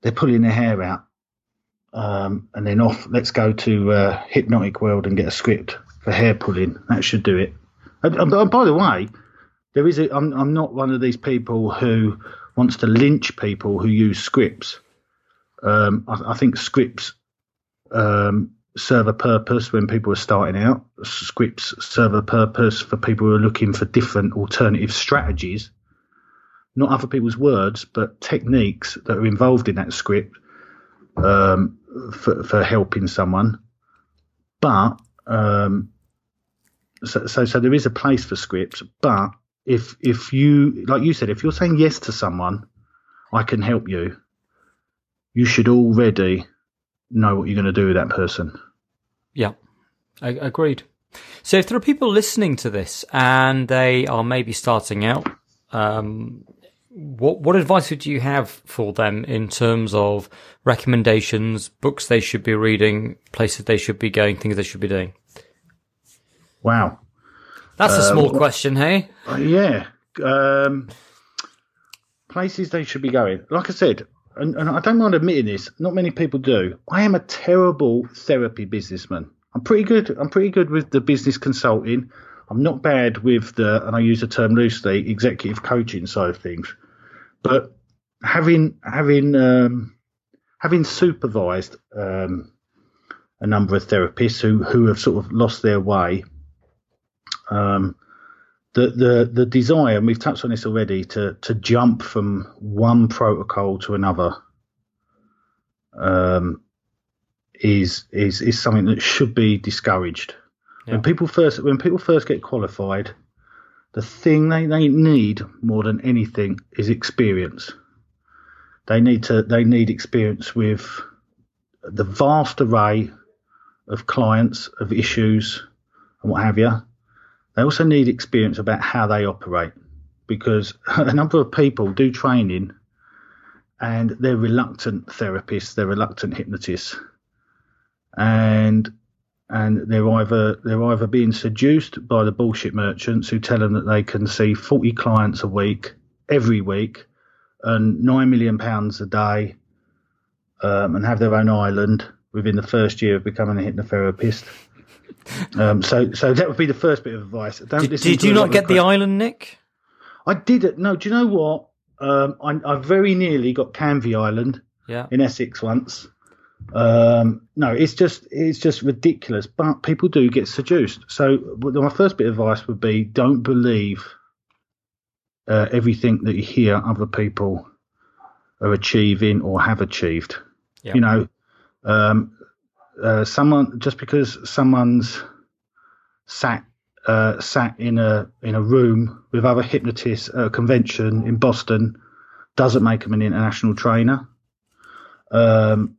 B: they're pulling their hair out, um, and then off, let's go to uh, Hypnotic World and get a script for hair pulling. That should do it. And, and by the way, there is a, I'm, I'm not one of these people who wants to lynch people who use scripts. Um, I, I, think scripts um, serve a purpose when people are starting out. Scripts serve a purpose for people who are looking for different alternative strategies, not other people's words, but techniques that are involved in that script um, for, for helping someone. But um, so, so, so there is a place for scripts, but if if you like you said, if you're saying yes to someone, I can help you. You should already know what you're going to do with that person.
A: Yeah, I, agreed. So if there are people listening to this and they are maybe starting out, um, what what advice would you have for them in terms of recommendations, books they should be reading, places they should be going, things they should be doing?
B: Wow,
A: that's a small um, question, hey?
B: Uh, yeah, um, places they should be going. Like I said, and, and I don't mind admitting this, not many people do. I am a terrible therapy businessman. I'm pretty good. I'm pretty good with the business consulting. I'm not bad with the, and I use the term loosely, executive coaching side of things. But having having um, having supervised um, a number of therapists who who have sort of lost their way, um, the the the desire, and we've touched on this already, to to jump from one protocol to another, um, is is is something that should be discouraged. Yeah. When people first when people first get qualified, the thing they, they need more than anything is experience. They need to they need experience with the vast array of clients, of issues, and what have you they also need experience about how they operate because a number of people do training and they're reluctant therapists, they're reluctant hypnotists, and and they're either they're either being seduced by the bullshit merchants who tell them that they can see 40 clients a week every week and nine million pounds a day um, and have their own island within the first year of becoming a hypnotherapist um, so, so that would be the first bit of advice.
A: Don't did, did you not get the island, Nick?
B: I did it. No, do you know what? Um, I, I, very nearly got Canvey Island.
A: Yeah.
B: In Essex once. Um, no, it's just it's just ridiculous. But people do get seduced. So my first bit of advice would be: don't believe uh, everything that you hear other people are achieving or have achieved. Yeah. You know, um, uh, someone just because someone's sat uh, sat in a in a room with other hypnotists at a convention in Boston doesn't make them an international trainer. Um,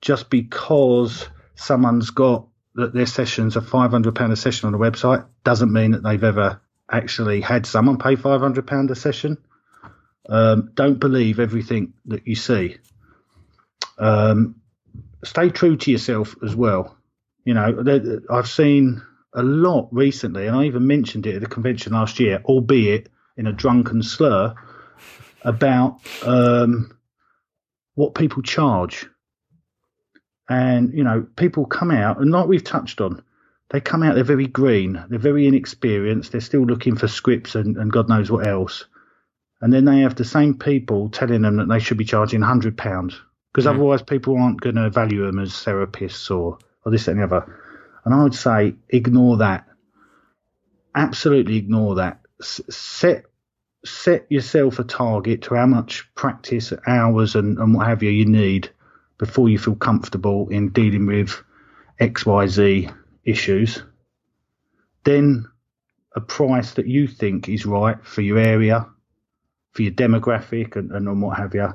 B: just because someone's got that their sessions are five hundred pound a session on a website doesn't mean that they've ever actually had someone pay five hundred pound a session. Um, don't believe everything that you see. Um, stay true to yourself as well. You know, I've seen a lot recently, and I even mentioned it at the convention last year, albeit in a drunken slur, about um, what people charge. and you know people come out and like we've touched on, they come out they're very green, they're very inexperienced, they're still looking for scripts and, and God knows what else, and then they have the same people telling them that they should be charging hundred pounds because mm. otherwise people aren't going to value them as therapists or or this and the other. And I would say ignore that. Absolutely ignore that. S- set set yourself a target to how much practice hours and, and what have you you need before you feel comfortable in dealing with XYZ issues. Then a price that you think is right for your area, for your demographic and, and what have you.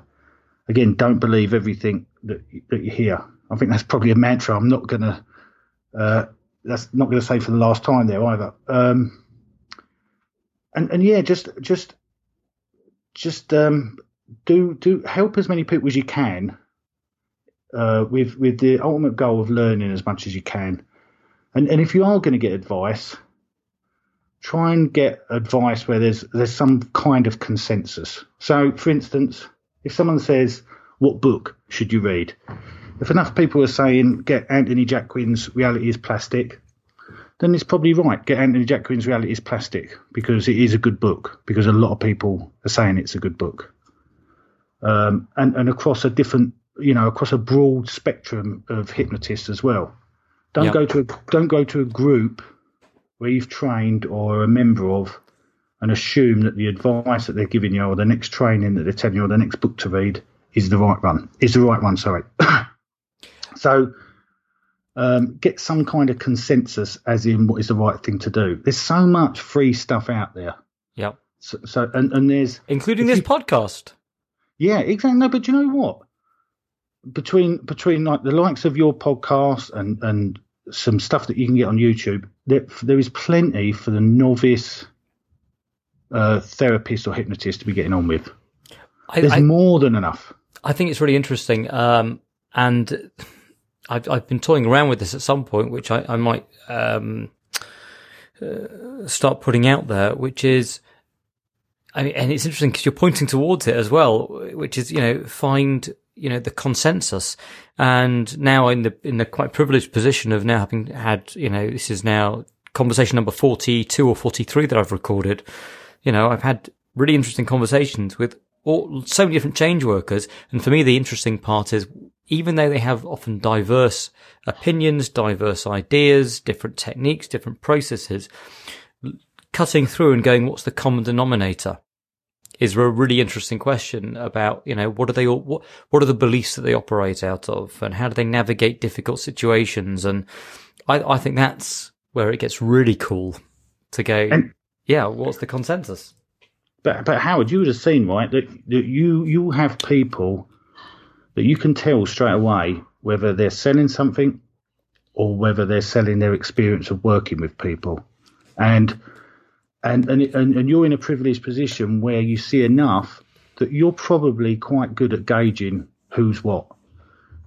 B: Again, don't believe everything that, that you hear. I think that's probably a mantra. I'm not gonna. Uh, that's not going to say for the last time there either. Um, and and yeah, just just just um, do do help as many people as you can uh, with with the ultimate goal of learning as much as you can. And and if you are going to get advice, try and get advice where there's there's some kind of consensus. So, for instance, if someone says, "What book should you read?" if enough people are saying get Anthony Jacquin's Reality is Plastic, then it's probably right. Get Anthony Jacquin's Reality is Plastic because it is a good book. Because a lot of people are saying it's a good book, um, and and across a different, you know, across a broad spectrum of hypnotists as well. Don't yep. go to a, don't go to a group where you've trained or are a member of, and assume that the advice that they're giving you or the next training that they're telling you or the next book to read is the right one. Is the right one. Sorry. So um, get some kind of consensus as in what is the right thing to do. There's so much free stuff out there.
A: Yep.
B: So, so and, and there's
A: including this you, podcast.
B: Yeah, exactly. No, but you know what? Between between like the likes of your podcast and and some stuff that you can get on YouTube, there, there is plenty for the novice uh, therapist or hypnotist to be getting on with. I, There's I, more than enough.
A: I think it's really interesting. Um, and I've, I've been toying around with this at some point, which I, I might um, uh, start putting out there, which is, I mean, and it's interesting because you're pointing towards it as well, which is, you know, find, you know, the consensus. And now in the, in the quite privileged position of now having had, you know, this is now conversation number 42 or 43 that I've recorded. You know, I've had really interesting conversations with all, so many different change workers. And for me, the interesting part is even though they have often diverse opinions, diverse ideas, different techniques, different processes, cutting through and going, what's the common denominator? Is a really interesting question about, you know, what are they, all, what, what are the beliefs that they operate out of and how do they navigate difficult situations? And I, I think that's where it gets really cool to go, and, yeah, what's the consensus?
B: But, but Howard, you would have seen, right, that, that you, you have people that you can tell straight away whether they're selling something or whether they're selling their experience of working with people. And and and and, you're in a privileged position where you see enough that you're probably quite good at gauging who's what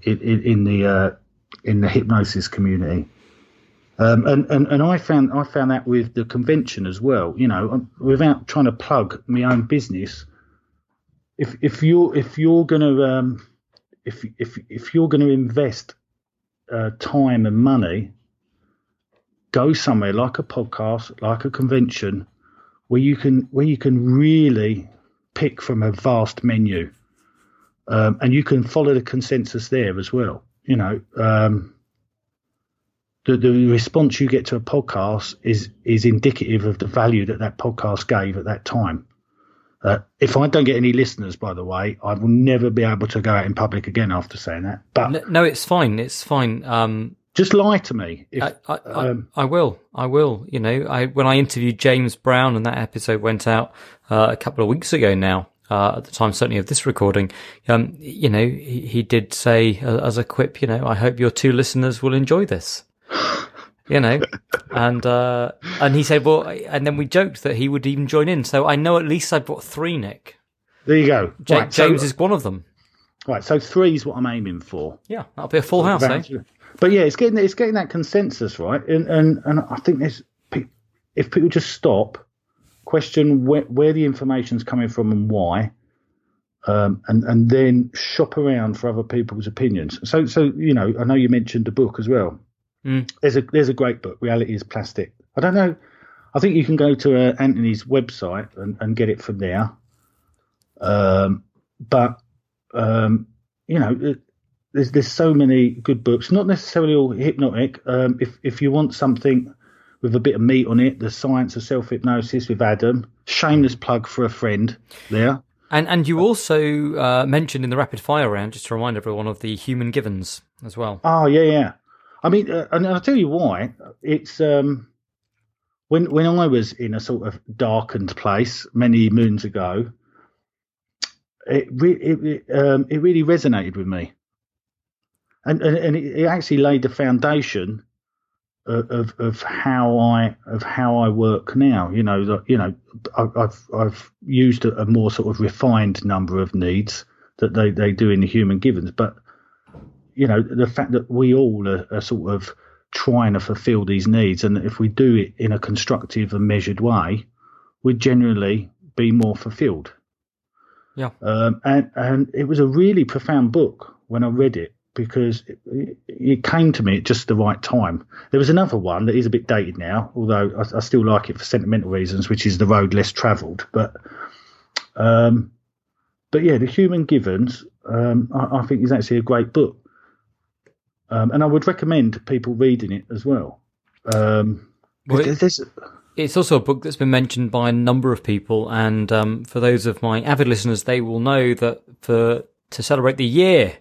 B: in, in, in the uh, in the hypnosis community. Um, and, and and I found I found that with the convention as well. You know, um, without trying to plug my own business, if if you're if you're to um, if if if you're to invest uh, time and money, go somewhere like a podcast, like a convention, where you can where you can really pick from a vast menu, um, and you can follow the consensus there as well. You know, um, the the response you get to a podcast is is indicative of the value that that podcast gave at that time. Uh, if I don't get any listeners, by the way, I will never be able to go out in public again after saying that. But
A: no, it's fine. It's fine. Um,
B: just lie to me. If,
A: I, I, um, I, I, will. I will. You know, I when I interviewed James Brown and that episode went out uh, a couple of weeks ago now. Uh, at the time, certainly of this recording, um, you know, he, he did say uh, as a quip, you know, I hope your two listeners will enjoy this you know, and uh, and he said, well, and then we joked that he would even join in. So I know at least I brought three, Nick.
B: There you go.
A: J- right, James so, is one of them.
B: Right, so three is what I'm aiming for.
A: Yeah, that'll be a full house, eh?
B: But yeah, it's getting it's getting that consensus right, and and, and I think there's if people just stop, question where, where the information's coming from and why, um, and and then shop around for other people's opinions. So so you know, I know you mentioned a book as well.
A: Mm.
B: There's a there's a great book, Reality is Plastic. I don't know. I think you can go to uh, Anthony's website and, and get it from there. Um, but um, you know, it, there's there's so many good books. Not necessarily all hypnotic. Um, if if you want something with a bit of meat on it, the science of self hypnosis with Adam. Shameless plug for a friend there.
A: And and you also uh, mentioned in the rapid fire round, just to remind everyone of the human givens as well.
B: Oh yeah, yeah. I mean, uh, and I'll tell you why. It's um, when when I was in a sort of darkened place many moons ago. It re- it um, it really resonated with me, and and, and it, it actually laid the foundation of, of of how I of how I work now. You know, that you know, I, I've I've used a, a more sort of refined number of needs that they they do in the human givens, but you know, the fact that we all are, are, sort of trying to fulfill these needs, and if we do it in a constructive and measured way, we'd generally be more fulfilled.
A: Yeah.
B: Um, and and it was a really profound book when I read it because it, it, came to me at just the right time. There was another one that is a bit dated now, although I, I still like it for sentimental reasons, which is The Road Less Travelled. But um, but yeah, The Human Givens, um, I, I think is actually a great book. Um, and I would recommend people reading it as well. Um,
A: well it, it's also a book that's been mentioned by a number of people, and um, for those of my avid listeners, they will know that for to celebrate the year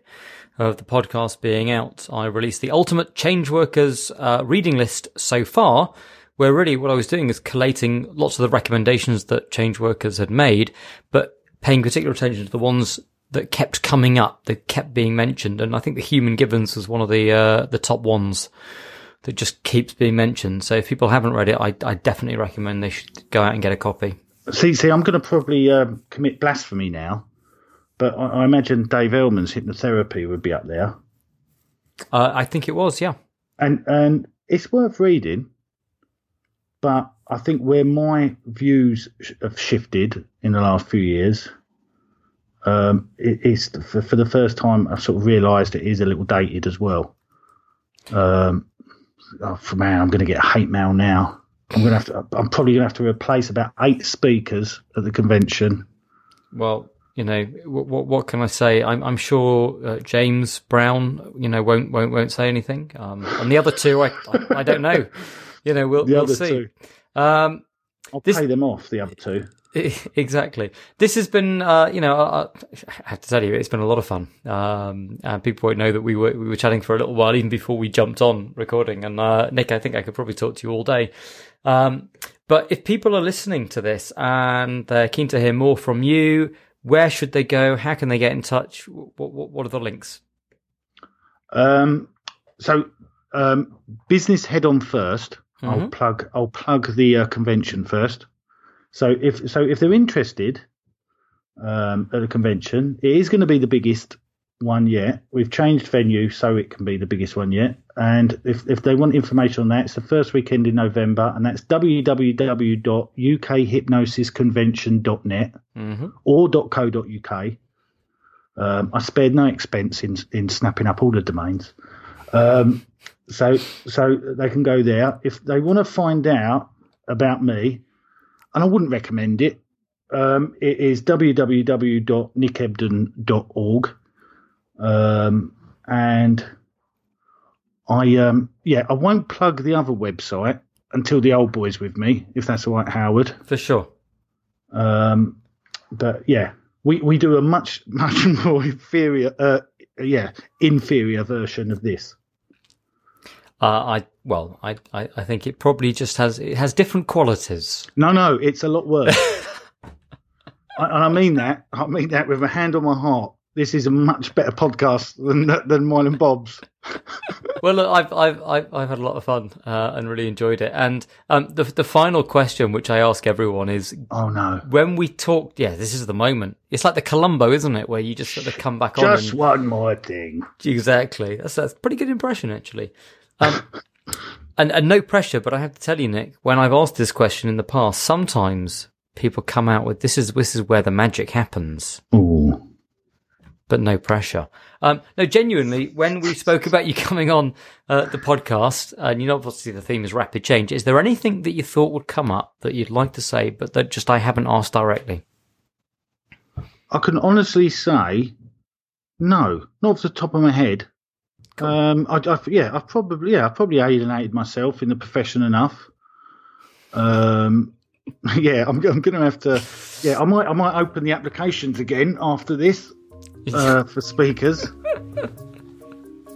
A: of the podcast being out, I released the Ultimate Change Workers uh, reading list so far. Where really what I was doing is collating lots of the recommendations that change workers had made, but paying particular attention to the ones that kept coming up, that kept being mentioned, and I think the Human Givens was one of the uh, the top ones that just keeps being mentioned. So if people haven't read it, I, I definitely recommend they should go out and get a copy.
B: See, see, I'm going to probably um, commit blasphemy now, but I, I, imagine Dave Elman's hypnotherapy would be up there.
A: Uh, I think it was, yeah,
B: and and it's worth reading, but I think where my views have shifted in the last few years um, it is for, for, the first time I've sort of realised it is a little dated as well. Um, oh, man, I'm going to get hate mail now. I'm going to have to. I'm probably going to have to replace about eight speakers at the convention.
A: Well, you know what? What can I say? I'm, I'm sure uh, James Brown, you know, won't won't won't say anything. Um, and the other two, I, I, I don't know. You know, we'll we'll see. Um,
B: I'll this, pay them off. The other two.
A: Exactly. This has been, uh, you know, I, I, have to tell you, it's been a lot of fun. Um, and people won't know that we were we were chatting for a little while even before we jumped on recording. And uh, Nick, I think I could probably talk to you all day. Um, but if people are listening to this and they're keen to hear more from you, where should they go? How can they get in touch? What, what, what are the links?
B: Um, so, um, business head on 1st i mm-hmm. I'll plug. I'll plug the uh, convention first. So if so, if they're interested um, at a convention, it is going to be the biggest one yet. We've changed venue so it can be the biggest one yet. And if, if they want information on that, it's the first weekend in November, and that's www.ukhypnosisconvention.net mm-hmm. or .co.uk. Um, I spared no expense in in snapping up all the domains. Um, so so they can go there if they want to find out about me and I wouldn't recommend it. Um, it is www.nickebden.org. Um, and I, um, yeah, I won't plug the other website until the old boy's with me, if that's all right, Howard.
A: For sure.
B: Um, but yeah, we, we do a much, much more inferior, uh, yeah, inferior version of this.
A: Uh, I well, I, I, I think it probably just has it has different qualities.
B: No, no, it's a lot worse. I, and I mean that. I mean that with a hand on my heart. This is a much better podcast than than mine and Bob's.
A: well, look, I've I've I've, I've had a lot of fun uh, and really enjoyed it. And um, the the final question, which I ask everyone, is:
B: Oh no!
A: When we talked, yeah, this is the moment. It's like the Columbo, isn't it, where you just sort of come back
B: just
A: on.
B: Just one more thing.
A: Exactly. That's that's a pretty good impression, actually. Um, and, and no pressure, but I have to tell you, Nick, when I've asked this question in the past, sometimes people come out with this is this is where the magic happens.
B: Ooh.
A: but no pressure. Um, no, genuinely, when we spoke about you coming on uh, the podcast, and you know, obviously the theme is rapid change. Is there anything that you thought would come up that you'd like to say, but that just I haven't asked directly?
B: I can honestly say, no, not off the top of my head. Cool. Um, I, I, yeah, I've probably, yeah, I've probably alienated myself in the profession enough. Um, yeah, I'm, I'm going to have to. Yeah, I might, I might open the applications again after this uh, for speakers.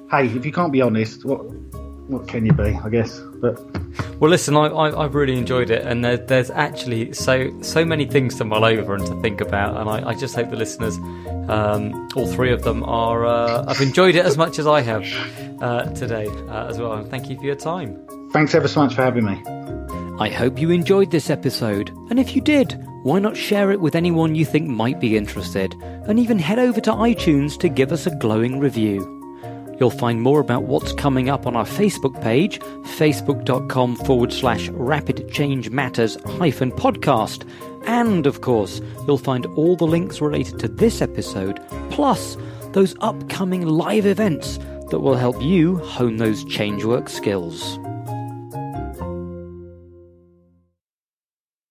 B: hey, if you can't be honest, what what can you be? I guess. But
A: well, listen, I, I have really enjoyed it, and there, there's actually so so many things to mull over and to think about, and I, I just hope the listeners, um, all three of them, are uh, have enjoyed it as much as I have uh, today uh, as well. And thank you for your time.
B: Thanks ever so much for having me.
A: I hope you enjoyed this episode, and if you did, why not share it with anyone you think might be interested, and even head over to iTunes to give us a glowing review. You'll find more about what's coming up on our Facebook page, facebook.com forward slash rapid change matters hyphen podcast. And of course, you'll find all the links related to this episode, plus those upcoming live events that will help you hone those change work skills.